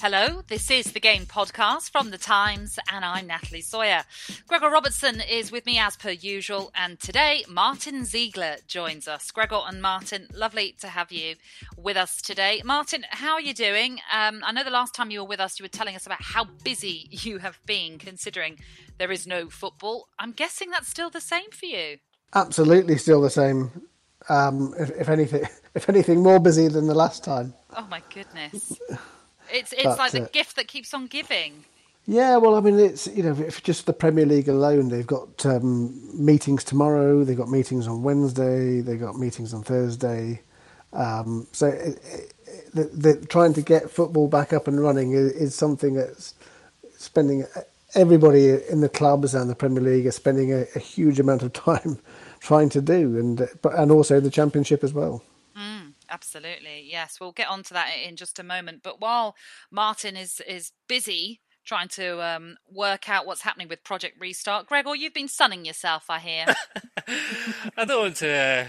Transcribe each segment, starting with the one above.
Hello, this is the Game Podcast from The Times, and I'm Natalie Sawyer. Gregor Robertson is with me as per usual, and today Martyn Ziegler joins us. Gregor and Martyn, lovely to have you with us today. Martyn, how are you doing? Um, I know the last time you were with us, you were telling us about how busy you have been, considering there is no football. I'm guessing that's still the same for you. Absolutely, still the same. Um, if, if anything, if anything, more busy than the last time. Oh my goodness. It's it's but, like the uh, gift that keeps on giving. Yeah, well, I mean, it's you know, if just the Premier League alone, they've got um, meetings tomorrow, they've got meetings on Wednesday, they've got meetings on Thursday. Um, so, it, it, the, the, trying to get football back up and running is, is, something that's spending everybody in the clubs and the Premier League are spending a, a huge amount of time trying to do, and but and also the Championship as well. Absolutely. Yes. We'll get on to that in just a moment. But while Martyn is is busy trying to um, work out what's happening with Project Restart, Gregor, you've been sunning yourself, I hear. I don't want to.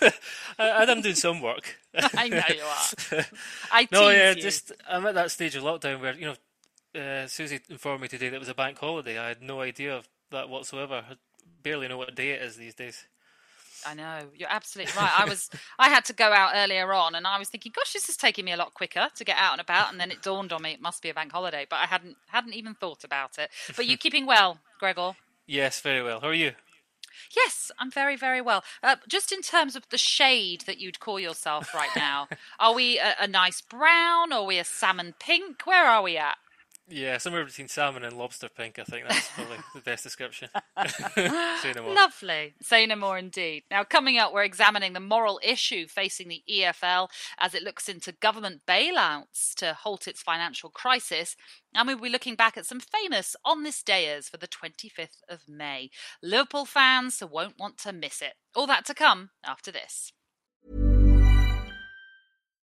Uh, I, am doing some work. I know you are. I no, yeah, you. just I'm at that stage of lockdown where you know, uh, Susie informed me today that it was a bank holiday. I had no idea of that whatsoever. I barely know what day it is these days. I know you're absolutely right. I was I had to go out earlier on, and I was thinking, gosh, this is taking me a lot quicker to get out and about. And then it dawned on me it must be a bank holiday, but I hadn't hadn't even thought about it. But you're keeping well, Gregor? Yes, very well. How are you? Yes, I'm very, very well. Uh, just in terms of the shade that you'd call yourself right now, are we a, a nice brown? Or are we a salmon pink? Where are we at? Yeah, somewhere between salmon and lobster pink. I think that's probably the best description. Say no more. Lovely. Say no more indeed. Now, coming up, we're examining the moral issue facing the EFL as it looks into government bailouts to halt its financial crisis. And we'll be looking back at some famous on this dayers for the 25th of May. Liverpool fans won't want to miss it. All that to come after this.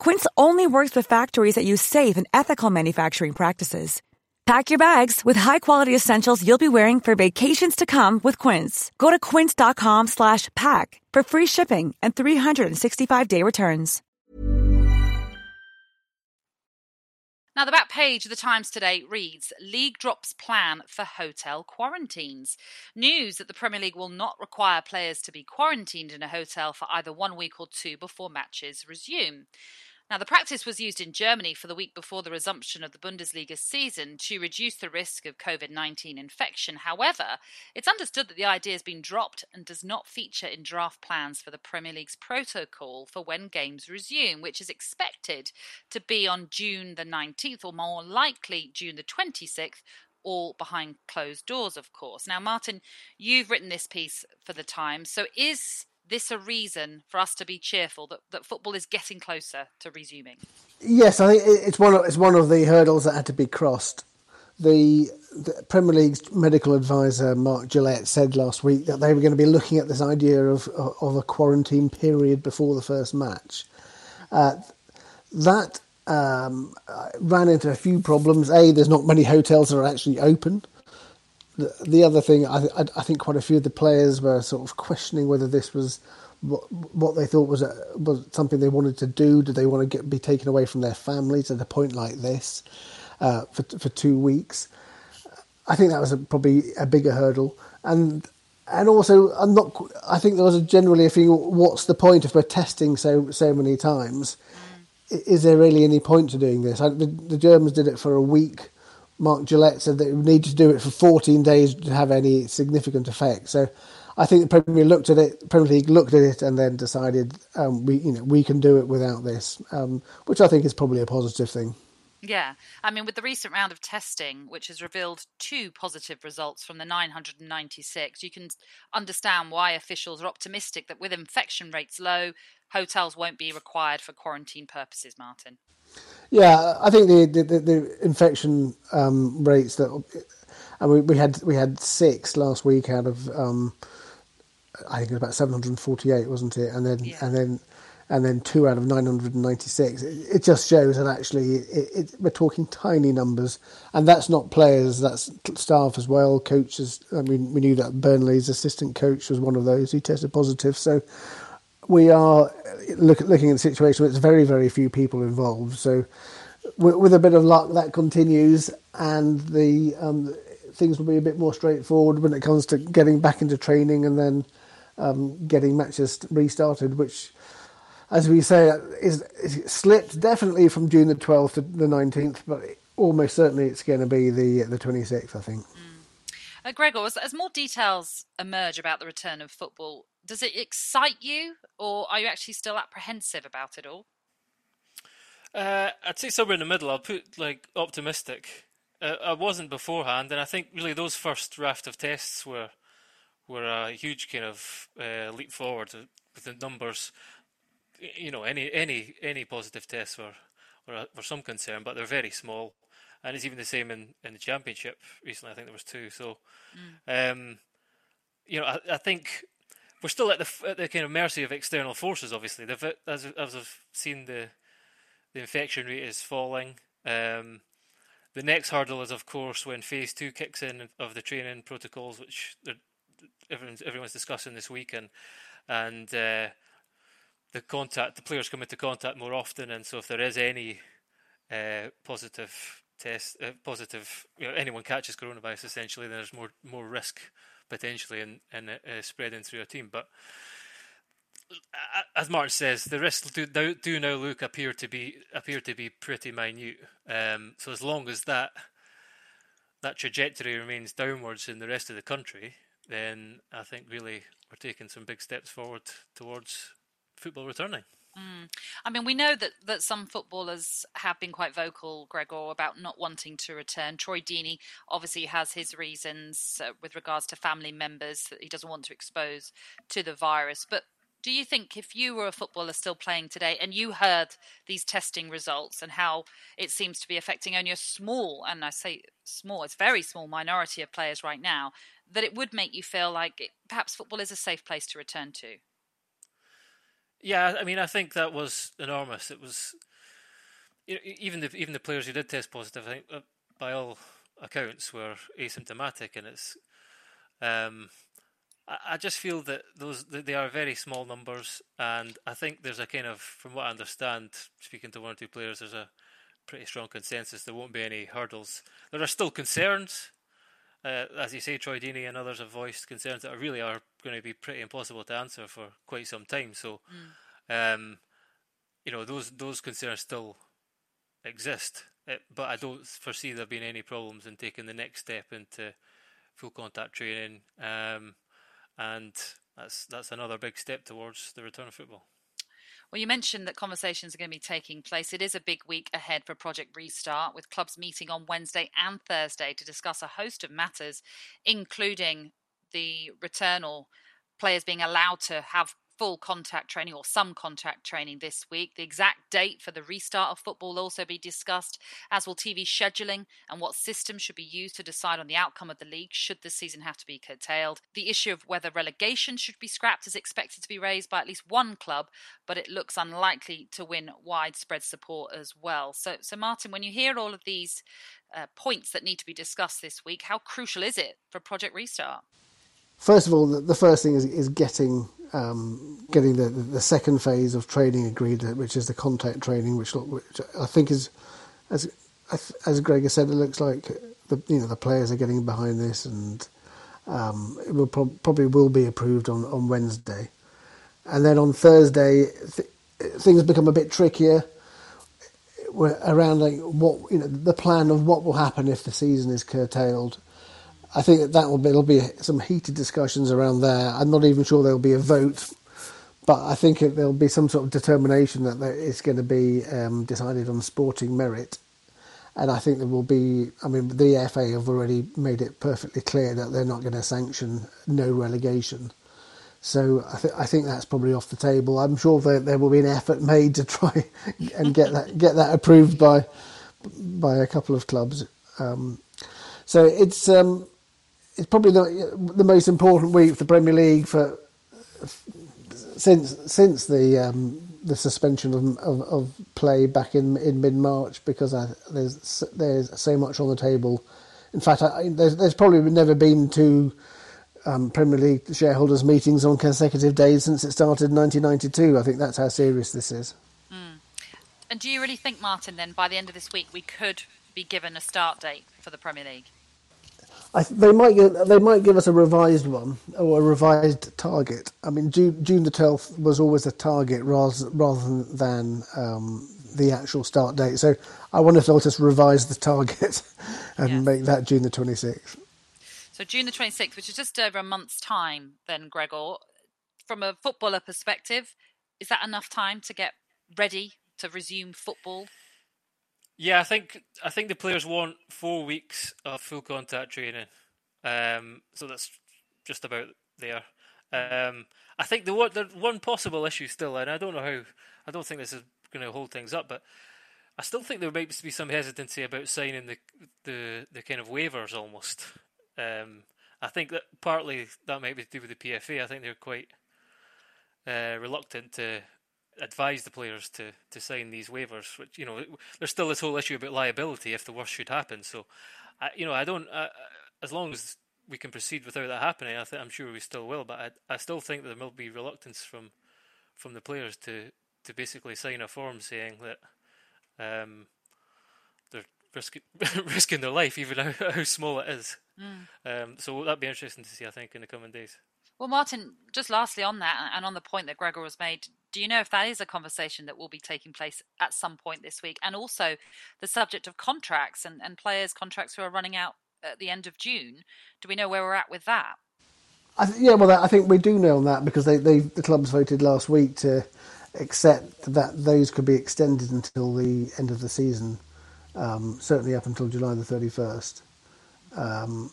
Quince only works with factories that use safe and ethical manufacturing practices. Pack your bags with high-quality essentials you'll be wearing for vacations to come with Quince. Go to quince.com slash pack for free shipping and 365-day returns. Now, the back page of the Times today reads League drops plan for hotel quarantines. News that the Premier League will not require players to be quarantined in a hotel for either one week or two before matches resume. Now, the practice was used in Germany for the week before the resumption of the Bundesliga season to reduce the risk of COVID 19 infection. However, it's understood that the idea has been dropped and does not feature in draft plans for the Premier League's protocol for when games resume, which is expected to be on June the 19th or more likely June the 26th all behind closed doors, of course. Now, Martin, you've written this piece for the Times. So, is this a reason for us to be cheerful that, that football is getting closer to resuming? Yes, I think it's one of, it's one of the hurdles that had to be crossed. The, the Premier League's medical advisor Mark Gillett said last week that they were going to be looking at this idea of of a quarantine period before the first match. Uh, that um, ran into a few problems. A, there's not many hotels that are actually open the, the other thing, I, I, I, think quite a few of the players were sort of questioning whether this was what, what they thought was a, was something they wanted to do. Did they want to get, be taken away from their families at a point like this uh, for for two weeks? I think that was a, probably a bigger hurdle, and and also I'm not. I think there was a generally a feeling: what's the point if we're testing so so many times? Is there really any point to doing this? I, the, the Germans did it for a week Mark Gillett said that would need to do it for 14 days to have any significant effect. So I think the Premier looked at it, Premier League looked at it, and then decided um, we, you know, we can do it without this, um, which I think is probably a positive thing. Yeah, I mean, with the recent round of testing, which has revealed two positive results from the 996, you can understand why officials are optimistic that with infection rates low, hotels won't be required for quarantine purposes. Martyn. Yeah, I think the the, the infection um, rates that and we, we had we had six last week out of um, I think it was about seven hundred and forty eight, wasn't it? And then yeah. and then and then two out of nine hundred and ninety six. It, it, just shows that actually it, it, we're talking tiny numbers, and that's not players, that's staff as well, coaches. I mean, we knew that Burnley's assistant coach was one of those who tested positive, so. We are look, looking at the situation. Where it's very, very few people involved. So, with a bit of luck, that continues, and the um, things will be a bit more straightforward when it comes to getting back into training and then um, getting matches restarted, which, as we say, is, is, slipped definitely from June the 12th to the 19th, but almost certainly it's going to be the the 26th, I think. Mm. Uh, Gregor, as, as, more details emerge about the return of football, does it excite you, or are you actually still apprehensive about it all? Uh, I'd say somewhere in the middle. I'll put like optimistic. Uh, I wasn't beforehand, and I think really those first raft of tests were were a huge kind of uh, leap forward with the numbers. You know, any any any positive tests were were, were some concern, but they're very small, and it's even the same in, in the championship recently. I think there was two. So, mm. um, you know, I, I think we're still at the at the kind of mercy of external forces. Obviously, as as I've seen the the infection rate is falling. Um, the next hurdle is, of course, when phase two kicks in of the training protocols, which everyone's, everyone's discussing this week, and and uh, the contact, the players come into contact more often, and so if there is any uh, positive test, uh, positive, you know, anyone catches coronavirus, essentially, then there's more more risk potentially in in uh, spreading through a team, but as Martyn says, the risks do, do now look appear to be appear to be pretty minute. Um, so as long as that that trajectory remains downwards in the rest of the country, then I think really we're taking some big steps forward towards football returning. Mm. I mean, we know that, that some footballers have been quite vocal, Gregor, about not wanting to return. Troy Deeney obviously has his reasons uh, with regards to family members that he doesn't want to expose to the virus. But do you think if you were a footballer still playing today and you heard these testing results and how it seems to be affecting only a small, and I say small, it's very small minority of players right now, that it would make you feel like it, perhaps football is a safe place to return to? Yeah, I mean, I think that was enormous. It was even the even the players who did test positive, I think, uh, by all accounts, were asymptomatic, and it's um, I just feel that those they are very small numbers, and I think there's a kind of, from what I understand, speaking to one or two players, there's a pretty strong consensus there won't be any hurdles. There are still concerns, uh, as you say, Troy Deeney and others have voiced concerns that really are going to be pretty impossible to answer for quite some time. So, mm. um, you know, those those concerns still exist, uh, but I don't foresee there being any problems in taking the next step into full contact training. Um, and that's that's another big step towards the return of football. Well, you mentioned that conversations are going to be taking place. It is a big week ahead for Project Restart, with clubs meeting on Wednesday and Thursday to discuss a host of matters, including the return or players being allowed to have full contact training or some contact training this week. The exact date for the restart of football will also be discussed, as will TV scheduling and what system should be used to decide on the outcome of the league should the season have to be curtailed. The issue of whether relegation should be scrapped is expected to be raised by at least one club, but it looks unlikely to win widespread support as well. So, so Martyn, when you hear all of these uh, points that need to be discussed this week, how crucial is it for Project Restart? First of all, the first thing is, is getting um, getting the, the second phase of training agreed, which is the contact training, which, which I think is, as as Greg has said, it looks like the you know the players are getting behind this, and um, it will pro- probably will be approved on, on Wednesday, and then on Thursday th- things become a bit trickier. Around like what you know the plan of what will happen if the season is curtailed I think that, will be, there'll be some heated discussions around there. I'm not even sure there'll be a vote, but I think it, there'll be some sort of determination that it's going to be um, decided on sporting merit. And I think there will be, I mean, the FA have already made it perfectly clear that they're not going to sanction no relegation. So I, th- I think that's probably off the table. I'm sure that there will be an effort made to try and get that get that approved by by a couple of clubs. Um, so it's um, it's probably the the most important week for the Premier League for since since the um, the suspension of, of, of, play back in in mid March because I, there's there's so much on the table. In fact, I, there's there's probably never been two um, Premier League shareholders meetings on consecutive days since it started in 1992. I think that's how serious this is. Mm. And do you really think, Martyn, then by the end of this week we could be given a start date for the Premier League? I, they might give, they might give us a revised one or a revised target. I mean, June, June the twelfth was always a target rather rather than um, the actual start date. So I wonder if they'll just revise the target and yes. make that June the twenty sixth. So June the twenty sixth, which is just over a month's time. Then, Gregor, from a footballer perspective, is that enough time to get ready to resume football? Yeah, I think I think the players want four weeks of full contact training, um, so that's just about there. Um, I think the one, the one possible issue still, and I don't know how, I don't think this is going to hold things up, but I still think there might be some hesitancy about signing the the, the kind of waivers almost. Um, I think that partly that might be to do with the PFA. I think they're quite uh, reluctant to advise the players to, to sign these waivers. Which you know, there's still this whole issue about liability if the worst should happen. So, I, you know, I don't. Uh, as long as we can proceed without that happening, I th- I'm sure we still will. But I, I still think there will be reluctance from from the players to to basically sign a form saying that um, they're risking risking their life, even how, how small it is. Mm. Um, so that'd be interesting to see, I think, in the coming days. Well, Martyn, just lastly on that, and on the point that Gregor has made, do you know if that is a conversation that will be taking place at some point this week? And also the subject of contracts and, and players' contracts who are running out at the end of June. Do we know where we're at with that? Th- yeah, well, I think we do know on that because they, they the clubs voted last week to accept that those could be extended until the end of the season, um, certainly up until July the 31st. Um,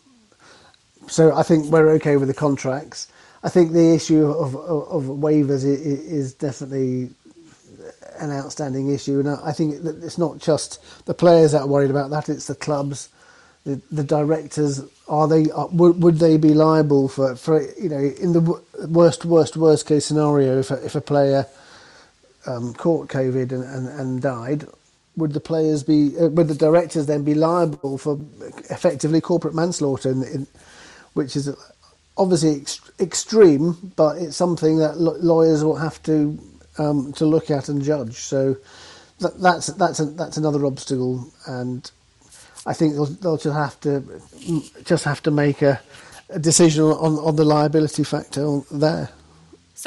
so I think we're okay with the contracts. I think the issue of, of, of waivers is, is, definitely an outstanding issue, and I think it's not just the players that are worried about that; it's the clubs, the, the directors. Are they are, would, would they be liable for, for you know in the worst worst worst case scenario if a, if a player um, caught COVID and, and, and died? Would the players be? Uh, would the directors then be liable for effectively corporate manslaughter, in, in, which is obviously ex- extreme, but it's something that lawyers will have to um, to look at and judge. So that, that's that's a, that's another obstacle, and I think they'll, they'll just have to just have to make a, a decision on on the liability factor there.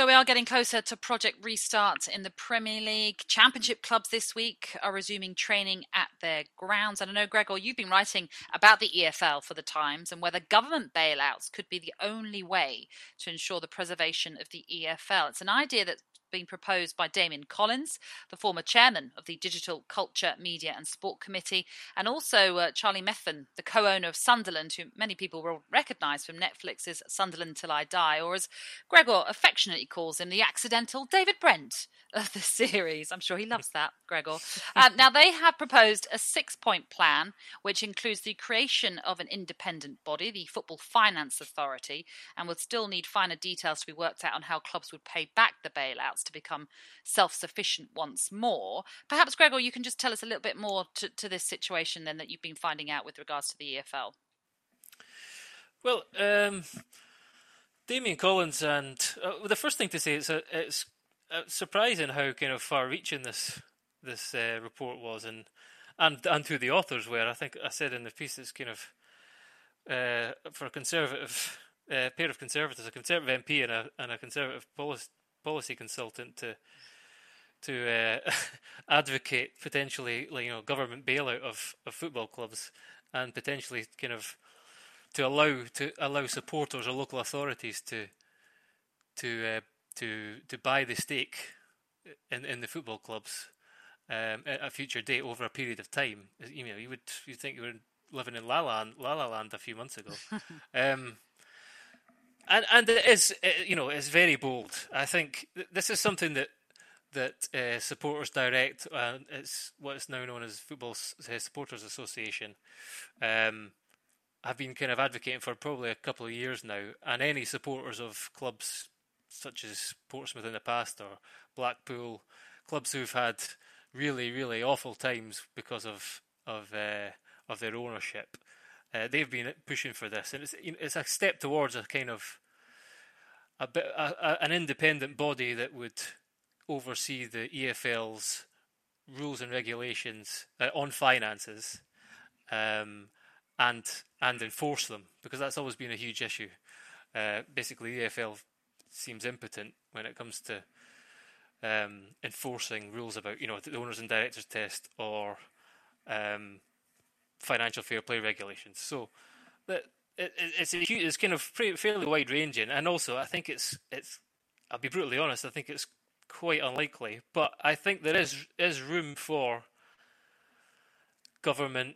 So we are getting closer to project restart in the Premier League. Championship clubs this week are resuming training at their grounds. And I know, Gregor, you've been writing about the EFL for the Times and whether government bailouts could be the only way to ensure the preservation of the EFL. It's an idea that being proposed by Damian Collins, the former chairman of the Digital Culture, Media and Sport Committee, and also uh, Charlie Methven, the co owner of Sunderland, who many people will recognise from Netflix's Sunderland Till I Die, or as Gregor affectionately calls him, the accidental David Brent of the series. I'm sure he loves that, Gregor. Uh, now, they have proposed a six point plan, which includes the creation of an independent body, the Football Finance Authority, and would still need finer details to be worked out on how clubs would pay back the to become self sufficient once more. Perhaps, Gregor, you can just tell us a little bit more to, to this situation then that you've been finding out with regards to the EFL. Well, um, Damian Collins and uh, the first thing to say is uh, it's uh, surprising how kind of far-reaching this this uh, report was, and and and who the authors were. I think I said in the piece it's kind of for a conservative pair of conservatives, a conservative MP and a and a conservative policy policy consultant to to uh, advocate potentially like you know government bailout of, of football clubs and potentially kind of to allow to allow supporters or local authorities to to uh, to to buy the stake in in the football clubs um, at a future date over a period of time. You know, you would you think you were living in La La, La, La Land a few months ago. um, and and it is it, you know it's very bold. I think this is something that that uh, supporters direct. Uh, it's what is now known as Football uh, Supporters Association. Um, have been kind of advocating for probably a couple of years now, and any supporters of clubs such as Portsmouth in the past or Blackpool, clubs who've had really really awful times because of of uh, of their ownership. Uh, they've been pushing for this, and it's it's a step towards a kind of a bit a, a, an independent body that would oversee the EFL's rules and regulations uh, on finances, um, and and enforce them because that's always been a huge issue. Uh, basically, the EFL seems impotent when it comes to um, enforcing rules about you know the owners and directors test or um, financial fair play regulations. So that it, it's a, it's kind of fairly wide ranging, and also I think it's it's. I'll be brutally honest. I think it's quite unlikely, but I think there is is room for government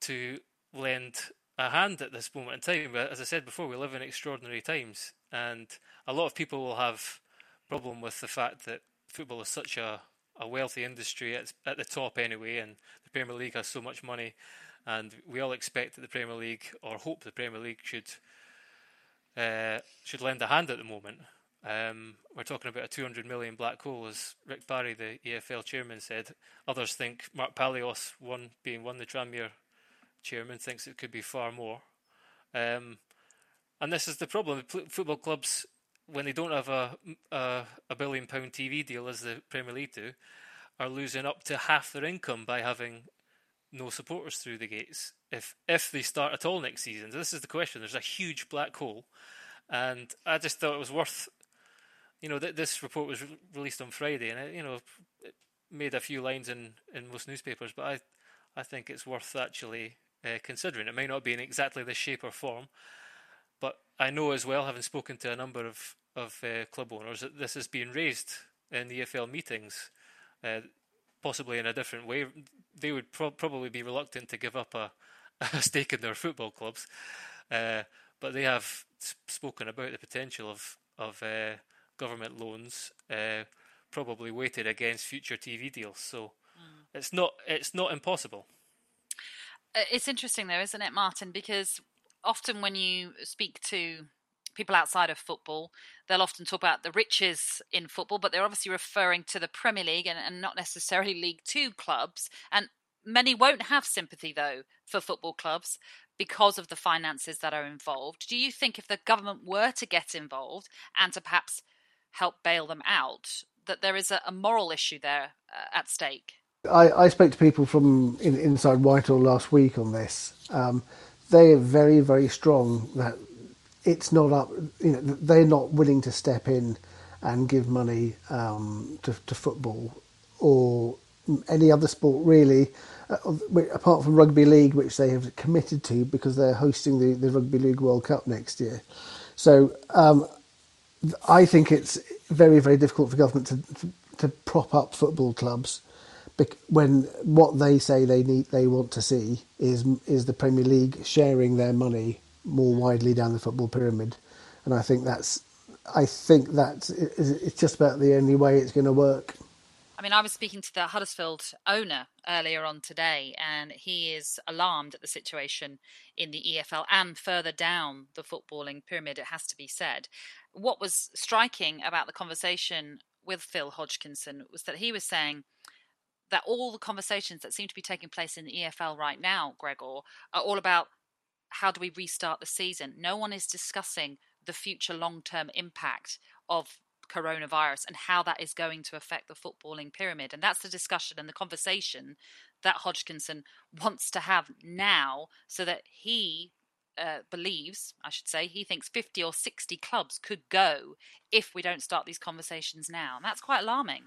to lend a hand at this moment in time. But as I said before, we live in extraordinary times, and a lot of people will have problem with the fact that football is such a, a wealthy industry at, at the top anyway, and Premier League has so much money, and we all expect that the Premier League or hope the Premier League should uh, should lend a hand at the moment. Um, we're talking about a 200 million black hole, as Rick Parry, the EFL chairman, said. Others think Mark Palios, one being one the Tranmere chairman, thinks it could be far more. Um, and this is the problem. Football clubs when they don't have a, a, a billion pound TV deal as the Premier League do, are losing up to half their income by having no supporters through the gates. If if they start at all next season, this is the question. There's a huge black hole, and I just thought it was worth. You know, th- this report was re- released on Friday, and it, you know, it made a few lines in, in most newspapers, but I I think it's worth actually uh, considering. It may not be in exactly this shape or form, but I know as well, having spoken to a number of of uh, club owners, that this is being raised in the EFL meetings, uh, possibly in a different way. They would pro- probably be reluctant to give up a, a stake in their football clubs, uh, but they have spoken about the potential of of uh, government loans, uh, probably weighted against future TV deals. So mm. it's not it's not impossible. Uh, it's interesting though, isn't it, Martyn? Because often when you speak to people outside of football, they'll often talk about the riches in football, but they're obviously referring to the Premier League and, and not necessarily League Two clubs. And many won't have sympathy, though, for football clubs because of the finances that are involved. Do you think if the government were to get involved and to perhaps help bail them out, that there is a, a moral issue there uh, at stake? I, I, spoke to people from in, inside Whitehall last week on this. Um, they are very, very strong that it's not up. You know, they're not willing to step in and give money um, to, to football or any other sport really, uh, apart from rugby league, which they have committed to because they're hosting the, the rugby league World Cup next year. So um, I think it's very very difficult for government to to prop up football clubs when what they say they need they want to see is is the Premier League sharing their money more widely down the football pyramid, and I think that's I think that it's just about the only way it's going to work. I mean, I was speaking to the Huddersfield owner earlier on today, and he is alarmed at the situation in the EFL and further down the footballing pyramid, it has to be said. What was striking about the conversation with Phil Hodgkinson was that he was saying that all the conversations that seem to be taking place in the EFL right now, Gregor, are all about how do we restart the season. No one is discussing the future long term impact of coronavirus and how that is going to affect the footballing pyramid. And that's the discussion and the conversation that Hodgkinson wants to have now so that he uh, believes, I should say, he thinks 50 or 60 clubs could go if we don't start these conversations now. And that's quite alarming.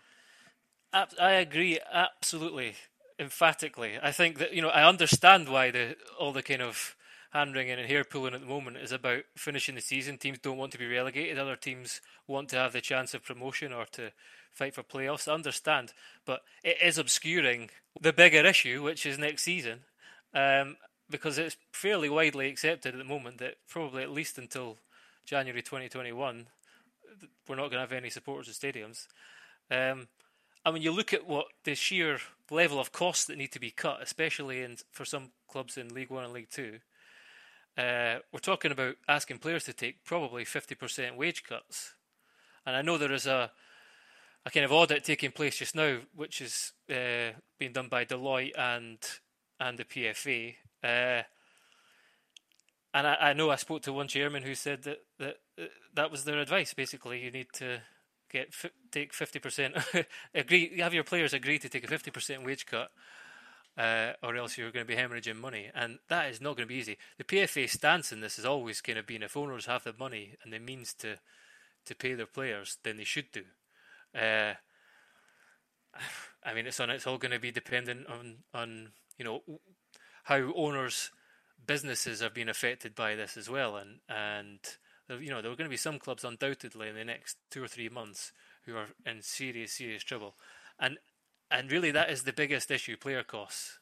I agree absolutely, emphatically. I think that you know I understand why the all the kind of hand wringing and hair pulling at the moment is about finishing the season. Teams don't want to be relegated. Other teams want to have the chance of promotion or to fight for playoffs. I understand, but it is obscuring the bigger issue, which is next season, um, because it's fairly widely accepted at the moment that probably at least until January 2021, we're not going to have any supporters at stadiums. Um, and when you look at what the sheer level of costs that need to be cut, especially in for some clubs in League One and League Two, uh, we're talking about asking players to take probably 50% wage cuts. And I know there is a a kind of audit taking place just now, which is uh, being done by Deloitte and and the PFA. Uh, and I, I, know I spoke to one chairman who said that that that was their advice. Basically, you need to get take fifty percent agree have your players agree to take a fifty percent wage cut, uh, or else you're going to be hemorrhaging money, and that is not going to be easy. The PFA stance in this has always kind of been if owners have the money and the means to to pay their players, then they should do. Uh, I mean, it's on. It's all going to be dependent on on you know how owners' businesses have been affected by this as well, and and you know there are going to be some clubs undoubtedly in the next two or three months who are in serious serious trouble, and and really that is the biggest issue: player costs.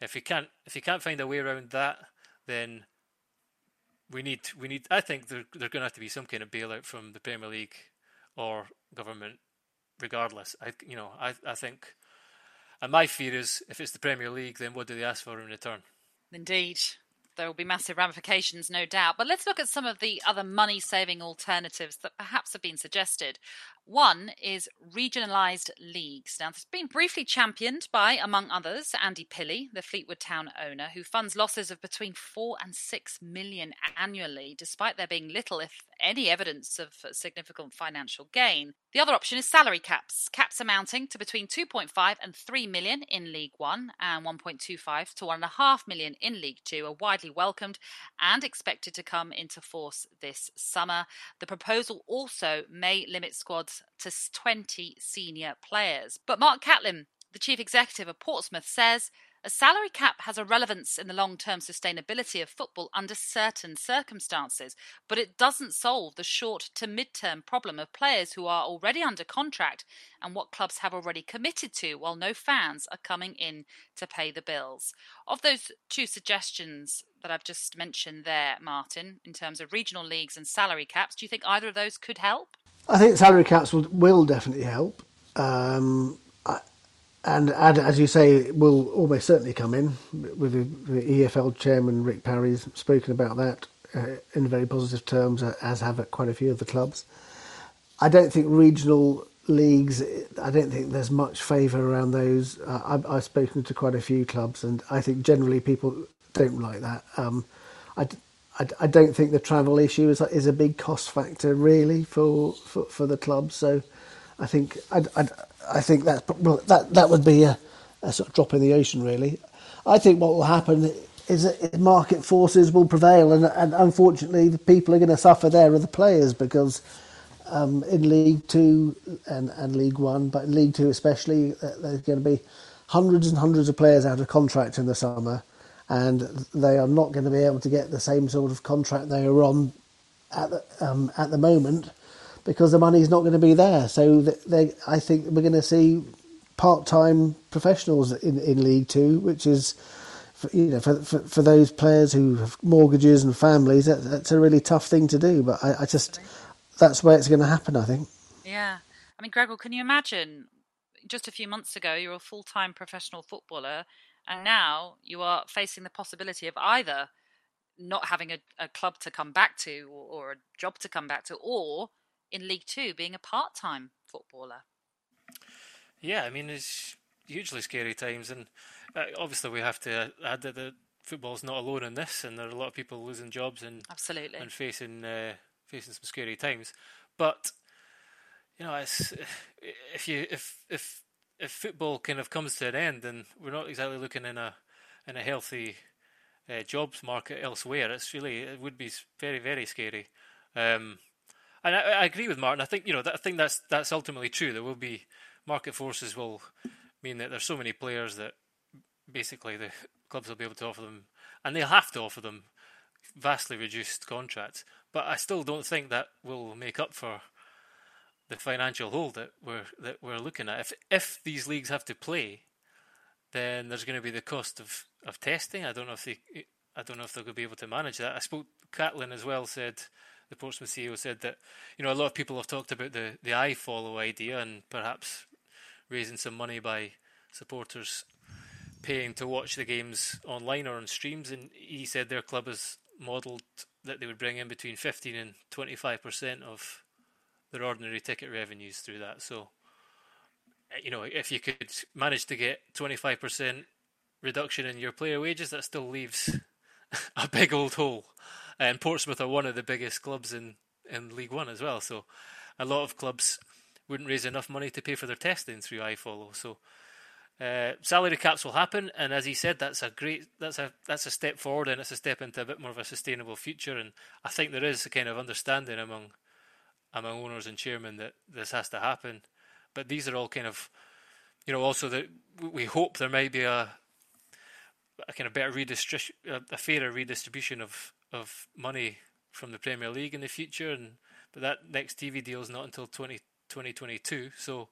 If you can't if you can't find a way around that, then we need we need. I think there there's going to have to be some kind of bailout from the Premier League or government regardless. I you know I I think, and my fear is if it's the Premier League, then what do they ask for in return? Indeed. There will be massive ramifications, no doubt. But let's look at some of the other money saving alternatives that perhaps have been suggested. One is regionalised leagues. Now, this has been briefly championed by, among others, Andy Pilley, the Fleetwood Town owner, who funds losses of between four and six million annually, despite there being little, if any, evidence of significant financial gain. The other option is salary caps, caps amounting to between 2.5 and 3 million in League One and 1.25 to 1.5 million in League Two are widely welcomed and expected to come into force this summer. The proposal also may limit squads to 20 senior players. But Mark Catlin, the chief executive of Portsmouth, says a salary cap has a relevance in the long term sustainability of football under certain circumstances, but it doesn't solve the short to mid term problem of players who are already under contract and what clubs have already committed to while no fans are coming in to pay the bills. Of those two suggestions that I've just mentioned there, Martyn, in terms of regional leagues and salary caps, do you think either of those could help? I think salary caps will, will definitely help. Um, and as you say, will almost certainly come in. With the, EFL chairman Rick Parry's spoken about that uh, in very positive terms, as have quite a few of the clubs. I don't think regional leagues. I don't think there's much favour around those. Uh, I've, I've, spoken to quite a few clubs, and I think generally people don't like that. Um, I, I, don't think the travel issue is is a big cost factor really for for, for the club. So I think I, I, I think that well, that that would be a, a sort of drop in the ocean really. I think what will happen is that market forces will prevail, and, and unfortunately, the people are going to suffer there are the players because um, in League Two and, and League One, but in League Two especially, there's going to be hundreds and hundreds of players out of contract in the summer and they are not going to be able to get the same sort of contract they are on at the, um, at the moment because the money is not going to be there. So they, I think we're going to see part-time professionals in, in League Two, which is for, you know for, for, for those players who have mortgages and families. That, that's a really tough thing to do. But I, I just that's where it's going to happen. I think. Yeah, I mean, Gregor, can you imagine? Just a few months ago, you were a full-time professional footballer and now you are facing the possibility of either not having a, a club to come back to or, or, a job to come back to, or in League Two being a part time footballer. Yeah, I mean, it's hugely scary times. And uh, obviously, we have to add that the football's not alone in this, and there are a lot of people losing jobs and absolutely and facing uh, facing some scary times. But you know, it's if you if if if football kind of comes to an end, then we're not exactly looking in a in a healthy uh, jobs market elsewhere. It's really it would be very very scary. Um, and I, I, agree with Martyn. I think you know that, I think that's that's ultimately true. There will be market forces will mean that there's so many players that basically the clubs will be able to offer them, and they'll have to offer them vastly reduced contracts. But I still don't think that will make up for the financial hole that we're that we're looking at. If if these leagues have to play, then there's going to be the cost of, of testing. I don't know if they I don't know if they're going to be able to manage that. I spoke Catlin as well said the Portsmouth CEO said that you know a lot of people have talked about the the follow idea and perhaps raising some money by supporters paying to watch the games online or on streams. And he said their club has modelled that they would bring in between 15 and 25 percent of their ordinary ticket revenues through that. So, eh, you know, if you could manage to get 25 percent reduction in your player wages, that still leaves a big old hole. And Portsmouth are one of the biggest clubs in, in League One as well. So, a lot of clubs wouldn't raise enough money to pay for their testing through iFollow. So, uh, salary caps will happen, and as he said, that's a great that's a that's a step forward, and it's a step into a bit more of a sustainable future. And I think there is a kind of understanding among among owners and chairmen that this has to happen. But these are all kind of, you know, also that we hope there might be a a kind of better redistribution, a fairer redistribution of of money from the Premier League in the future. And but that next TV deal is not until 20, 2022. So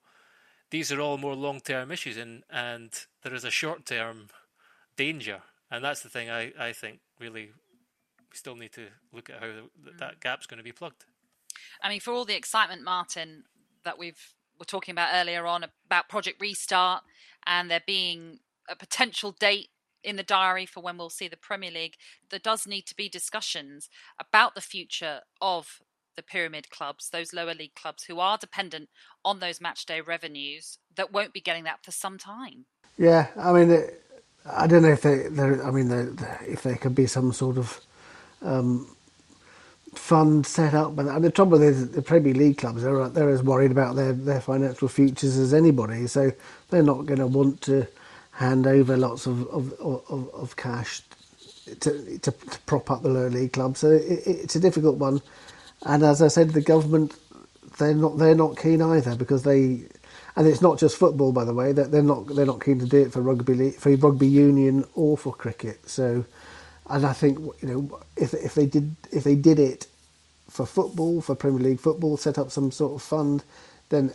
these are all more long term issues, and, and there is a short term danger. And that's the thing I, I think really we still need to look at how the, that mm. gap's going to be plugged. I mean, for all the excitement, Martyn, that we've were talking about earlier on about Project Restart and there being a potential date in the diary for when we'll see the Premier League, there does need to be discussions about the future of the pyramid clubs, those lower league clubs who are dependent on those match day revenues that won't be getting that for some time. Yeah, I mean, I don't know if they, I mean, if there could be some sort of um, fund set up, but the trouble is the Premier League clubs they're they're as worried about their their financial futures as anybody, so they're not going to want to hand over lots of of, of, of cash to, to, to prop up the lower league club. So it, it's a difficult one. And as I said, the government they're not they're not keen either because they and it's not just football by the way that they're not they're not keen to do it for rugby for rugby union or for cricket. So and I think you know if if they did if they did it for football for Premier League football set up some sort of fund then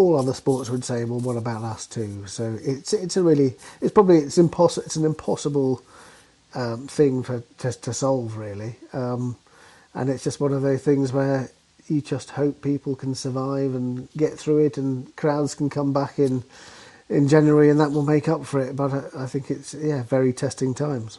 all other sports would say well what about us too so it's it's a really it's probably it's impossible it's an impossible um, thing for to, to solve really um, and it's just one of those things where you just hope people can survive and get through it, and crowds can come back in in January, and that will make up for it. But I, I think it's yeah, very testing times.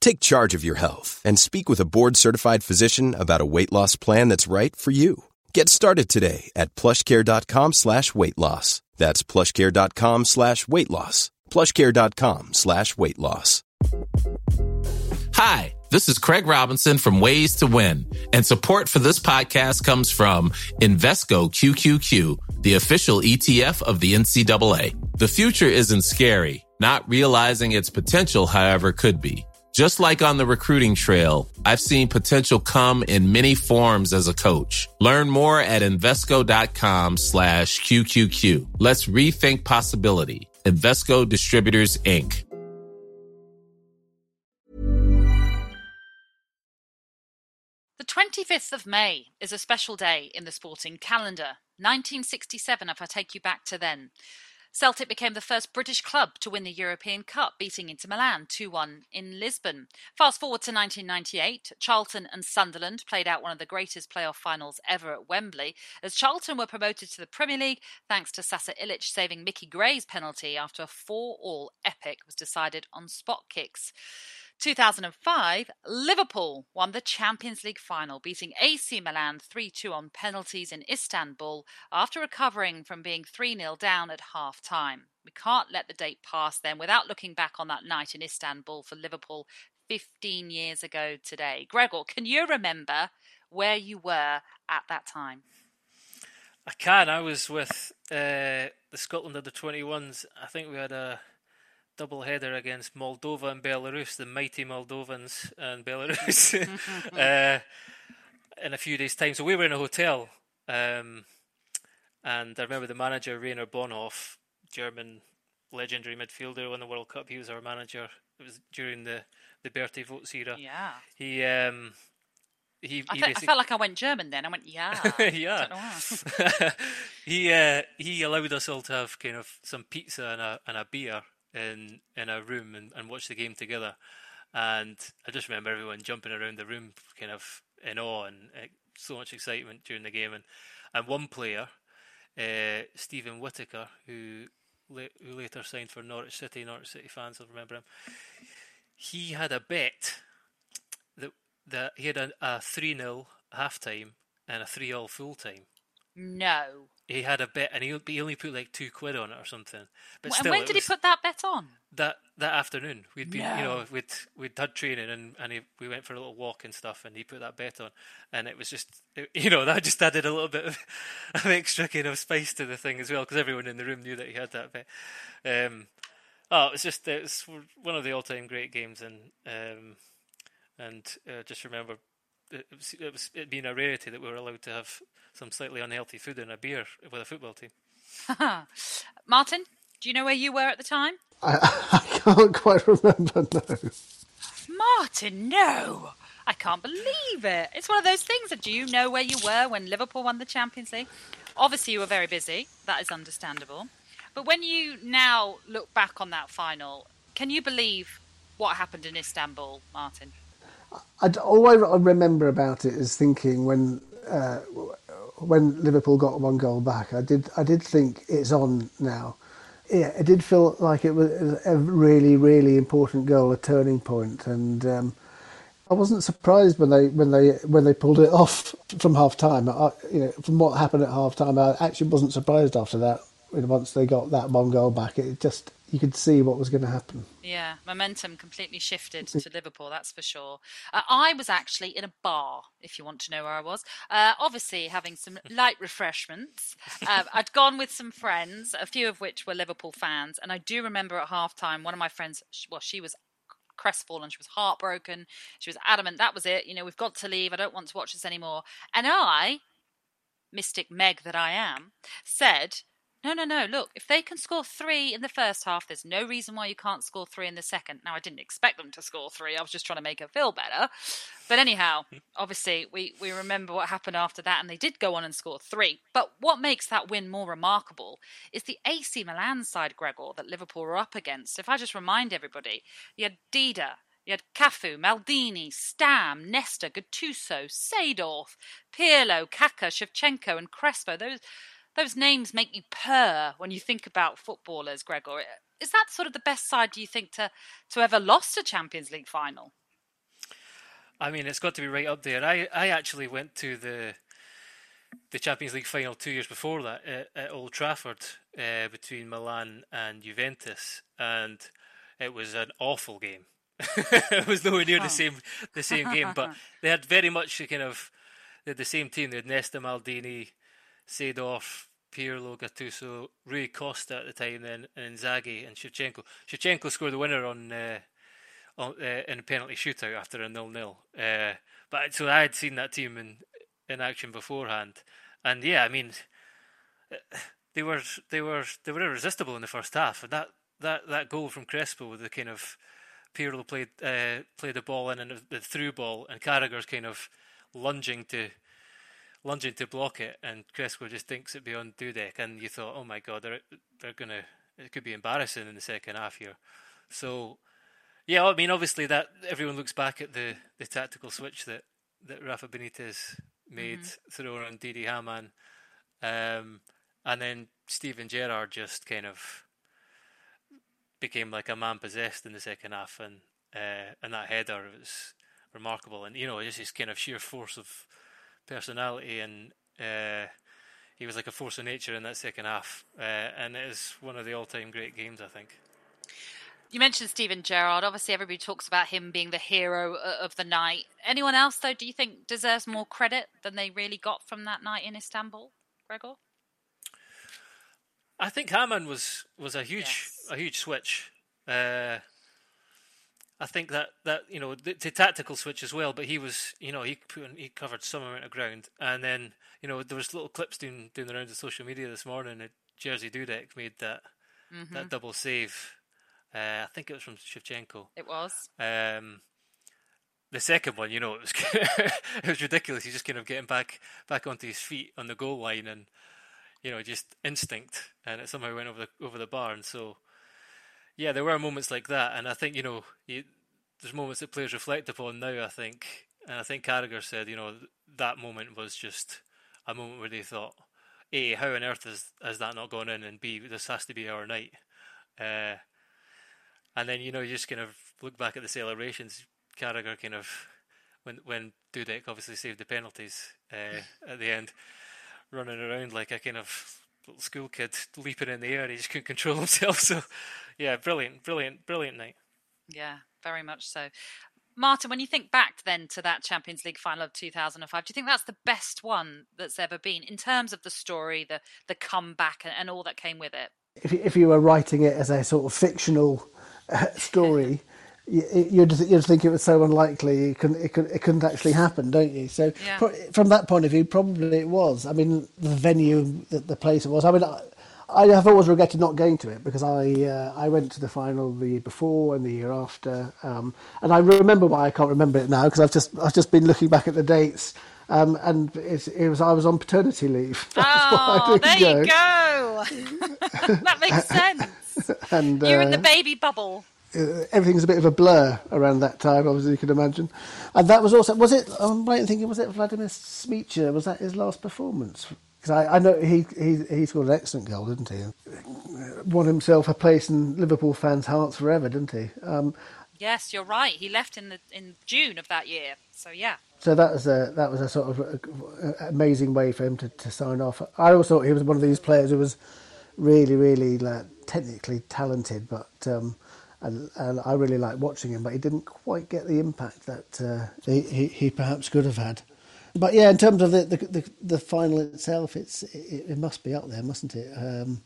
Take charge of your health and speak with a board-certified physician about a weight loss plan that's right for you. Get started today at plushcare.com slash weight loss. That's plushcare.com slash weight loss. plushcare.com slash weight loss. Hi. This is Craig Robinson from Ways to Win, and support for this podcast comes from Invesco QQQ, the official ETF of the NCAA. The future isn't scary. Not realizing its potential, however, could be. Just like on the recruiting trail, I've seen potential come in many forms as a coach. Learn more at Invesco.com slash QQQ. Let's rethink possibility. Invesco Distributors, Inc. The 25th of May is a special day in the sporting calendar. 1967, if I take you back to then. Celtic became the first British club to win the European Cup, beating Inter Milan 2 1 in Lisbon. Fast forward to 1998, Charlton and Sunderland played out one of the greatest playoff finals ever at Wembley, as Charlton were promoted to the Premier League thanks to Sasa Ilic saving Mickey Gray's penalty after a 4 all epic was decided on spot kicks. 2005, Liverpool won the Champions League final, beating AC Milan 3 2 on penalties in Istanbul after recovering from being 3 0 down at half time. We can't let the date pass then without looking back on that night in Istanbul for Liverpool 15 years ago today. Gregor, can you remember where you were at that time? I can. I was with uh, the Scotland under 21s. I think we had a double header against Moldova and Belarus, the mighty Moldovans and Belarus, uh, in a few days' time. So we were in a hotel, um, and I remember the manager, Rainer Bonhof, German legendary midfielder, won the World Cup. He was our manager. It was during the the Berti Vogts era. Yeah. He um, he, I, he fe- I felt like I went German then. I went, yeah. yeah. He uh, he allowed us all to have kind of some pizza and a and a beer in in a room and, and watch the game together. And I just remember everyone jumping around the room, kind of in awe and uh, so much excitement during the game. And and one player, uh, Steven Whittaker, who la- who later signed for Norwich City. Norwich City fans will remember him. He had a bet that that he had a, a three 0 half time and a three all full time. no. He had a bet, and he, he only put like two quid on it or something. But and still, when did he put that bet on? that that afternoon? We'd been, you know, we'd we'd had training, and and he, we went for a little walk and stuff, and he put that bet on, and it was just, it- you know, that just added a little bit of, of extra kind of spice to the thing as well, because everyone in the room knew that he had that bet. Um, oh, it was just it was one of the all-time great games, and um, and uh, just remember it was, it was it being a rarity that we were allowed to have some slightly unhealthy food and a beer with a football team. Martyn, do you know where you were at the time? I, I can't quite remember, no. Martyn, no. I can't believe it. It's one of those things that do you know where you were when Liverpool won the Champions League? Obviously, you were very busy. That is understandable. But when you now look back on that final, can you believe what happened in Istanbul, Martyn? I'd, all I remember about it is thinking when uh, when Liverpool got one goal back, I did I did think it's on now. Yeah, it did feel like it was a really really important goal, a turning point, and um, I wasn't surprised when they when they when they pulled it off from half time. I, you know, from what happened at half time, I actually wasn't surprised after that. Once they got that one goal back, it just you could see what was going to happen. Yeah, momentum completely shifted to Liverpool, that's for sure. Uh, I was actually in a bar, if you want to know where I was. Uh, obviously, having some light refreshments. Uh, I'd gone with some friends, a few of which were Liverpool fans, and I do remember at half time, one of my friends, well, she was crestfallen, she was heartbroken, she was adamant that was it, you know, we've got to leave, I don't want to watch this anymore. And I, mystic Meg that I am, said, no, no, no. Look, if they can score three in the first half, there's no reason why you can't score three in the second. Now, I didn't expect them to score three. I was just trying to make her feel better. But anyhow, hmm. obviously, we, we remember what happened after that, and they did go on and score three. But what makes that win more remarkable is the AC Milan side, Gregor, that Liverpool were up against. If I just remind everybody, you had Dida, you had Cafu, Maldini, Stam, Nesta, Gattuso, Seedorf, Pirlo, Kaka, Shevchenko, and Crespo. Those those names make you purr when you think about footballers, Gregor. Is that sort of the best side, do you think, to, to ever lost a Champions League final? I mean, it's got to be right up there. I, I actually went to the the Champions League final two years before that at, at Old Trafford uh, between Milan and Juventus, and it was an awful game. it was nowhere near the same the same game, but they had very much kind of they had the same team. They had Nesta, Maldini, Seedorf, Pirlo, Gattuso, Rui Costa at the time, then and Inzaghi and Shevchenko. Shevchenko scored the winner on. Uh, on, uh, in a penalty shootout after a nil-nil. Uh, but so I had seen that team in in action beforehand, and yeah, I mean, uh, they were they were they were irresistible in the first half, and that that, that goal from Crespo with the kind of Pirlo played uh, played the ball in and the through ball, and Carragher's kind of lunging to lunging to block it, and Crespo just thinks it beyond Dudek, and you thought, oh my god, they're they're gonna it could be embarrassing in the second half here. So, yeah, I mean, obviously that everyone looks back at the, the tactical switch that, that Rafa Benitez made mm-hmm. through on Didi Hamann, um, and then Steven Gerrard just kind of became like a man possessed in the second half, and uh, and that header was remarkable, and you know just his kind of sheer force of personality, and uh, he was like a force of nature in that second half, uh, and it is one of the all-time great games, I think. You mentioned Steven Gerrard. Obviously, everybody talks about him being the hero of the night. Anyone else, though, do you think deserves more credit than they really got from that night in Istanbul, Gregor? I think Hamann was was a huge yes. a huge switch. Uh, I think that, that you know the, the, tactical switch as well, but he was you know he put he covered some amount of ground, and then you know there was little clips doing doing the rounds of social media this morning that Jerzy Dudek made that mm-hmm. that double save. Uh, I think it was from Shevchenko. It was. Um, the second one, you know, it was it was ridiculous. He's just kind of getting back back onto his feet on the goal line, and you know, just instinct, and it somehow went over the over the bar. And so, yeah, there were moments like that, and I think you know, you, there's moments that players reflect upon now. I think, and I think Carragher said, you know, that moment was just a moment where they thought, a, how on earth has has that not gone in, and b, this has to be our night. Uh, and then you know, you just kind of look back at the celebrations. Carragher kind of when when Dudek obviously saved the penalties uh, at the end running around like a kind of little school kid leaping in the air. And he just couldn't control himself. So, yeah, brilliant, brilliant, brilliant night. Yeah, very much so. Martyn, when you think back then to that Champions League final of 2005, do you think that's the best one that's ever been in terms of the story, the the comeback, and, and all that came with it? If if you were writing it as a sort of fictional uh, story, you'd you'd think it was so unlikely it couldn't it, could, it couldn't actually happen, don't you? So yeah. from that point of view, probably it was. I mean, the venue, the, the place it was. I mean, I, I have always regretted not going to it because I uh, I went to the final the year before and the year after, um, and I remember why I can't remember it now because I've just I've just been looking back at the dates. Um, and it was I was on paternity leave. oh, there go. you go. that makes sense. and you're in the uh, baby bubble. Uh, everything's a bit of a blur around that time, obviously you can imagine. And that was also was it? I'm right in thinking was it Vladimir Smicer? Was that his last performance? Because I, I, know he, he he scored an excellent goal, didn't he? Won himself a place in Liverpool fans' hearts forever, didn't he? Um, yes, you're right. He left in the in June of that year. So yeah. So that was a that was a sort of a, a, amazing way for him to, to sign off. I always thought he was one of these players who was really really like, technically talented, but. Um, and, and I really liked watching him, but he didn't quite get the impact that uh, he, he, he perhaps could have had. But yeah, in terms of the the, the, the final itself, it's it, it, must be up there, mustn't it? Um,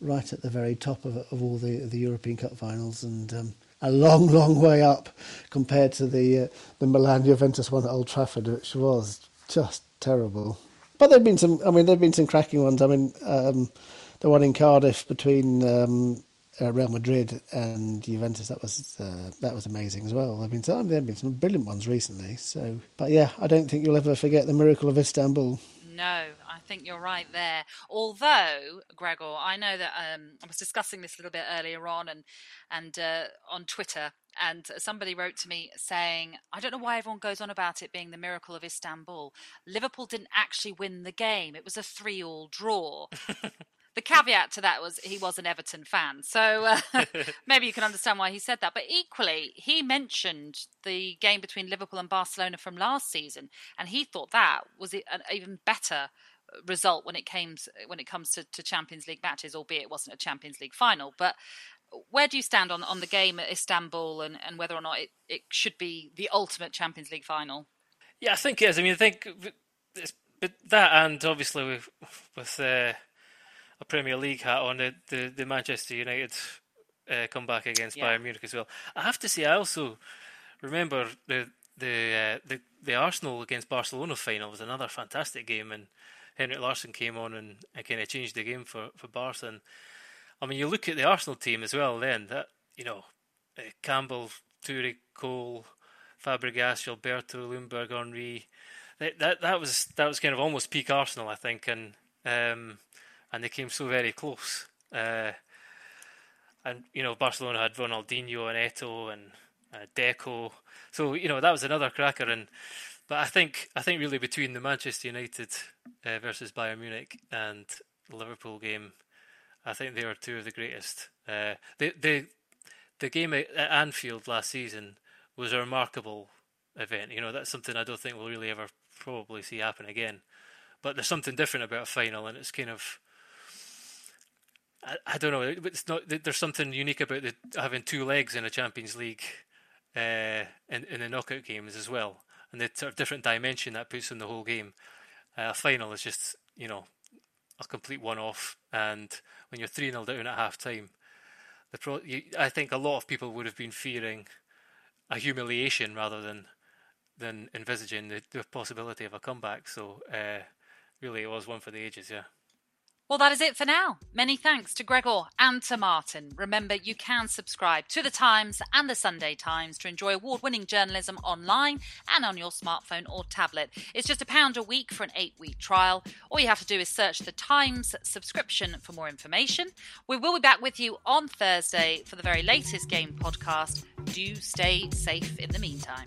right at the very top of of all the the European Cup finals, and um, a long, long way up compared to the uh, the Milan Juventus one at Old Trafford, which was just terrible. But there've been some. I mean, there've been some cracking ones. I mean, um, the one in Cardiff between um, uh, Real Madrid and Juventus. That was uh, that was amazing as well. I've been there have been some brilliant ones recently. So, but yeah, I don't think you'll ever forget the miracle of Istanbul. No, I think you're right there. Although, Gregor, I know that um, I was discussing this a little bit earlier on, and and uh, on Twitter, and somebody wrote to me saying, I don't know why everyone goes on about it being the miracle of Istanbul. Liverpool didn't actually win the game; it was a three-all draw. the caveat to that was he was an Everton fan, so uh, maybe you can understand why he said that. But equally, he mentioned the game between Liverpool and Barcelona from last season, and he thought that was an even better result when it came when it comes to, to Champions League matches, albeit it wasn't a Champions League final. But where do you stand on, on the game at Istanbul and, and whether or not it, it should be the ultimate Champions League final? Yeah, I think it is. I mean, I think but that and obviously with with uh, a Premier League hat on the the, the Manchester United uh, comeback against yeah. Bayern Munich as well. I have to say, I also remember the the uh, the the Arsenal against Barcelona final was another fantastic game, and Henrik Larsson came on and, and kind of changed the game for for Barca. And I mean, you look at the Arsenal team as well. Then that you know, uh, Campbell, Toure, Cole, Fabregas, Gilberto, Ljungberg, Henry. That, that that was that was kind of almost peak Arsenal, I think, and um, and they came so very close. Uh, and you know Barcelona had Ronaldinho and Eto and uh, Deco, so you know that was another cracker. And but I think I think really between the Manchester United uh, versus Bayern Munich and Liverpool game, I think they were two of the greatest. Uh, the the the game at Anfield last season was a remarkable event. You know that's something I don't think we'll really ever probably see happen again. But there's something different about a final, and it's kind of I, I don't know. It's not. There's something unique about the, having two legs in a Champions League uh, in in the knockout games as well, and the sort of different dimension that puts in the whole game. Uh, a final is just you know a complete one-off, and when you're three 0 down at half time, the pro- you, I think a lot of people would have been fearing a humiliation rather than than envisaging the, the possibility of a comeback. So uh, really, it was one for the ages. Yeah. Well, that is it for now. Many thanks to Gregor and to Martyn. Remember, you can subscribe to The Times and The Sunday Times to enjoy award winning journalism online and on your smartphone or tablet. It's just a pound a week for an eight week trial. All you have to do is search The Times subscription for more information. We will be back with you on Thursday for the very latest game podcast. Do stay safe in the meantime.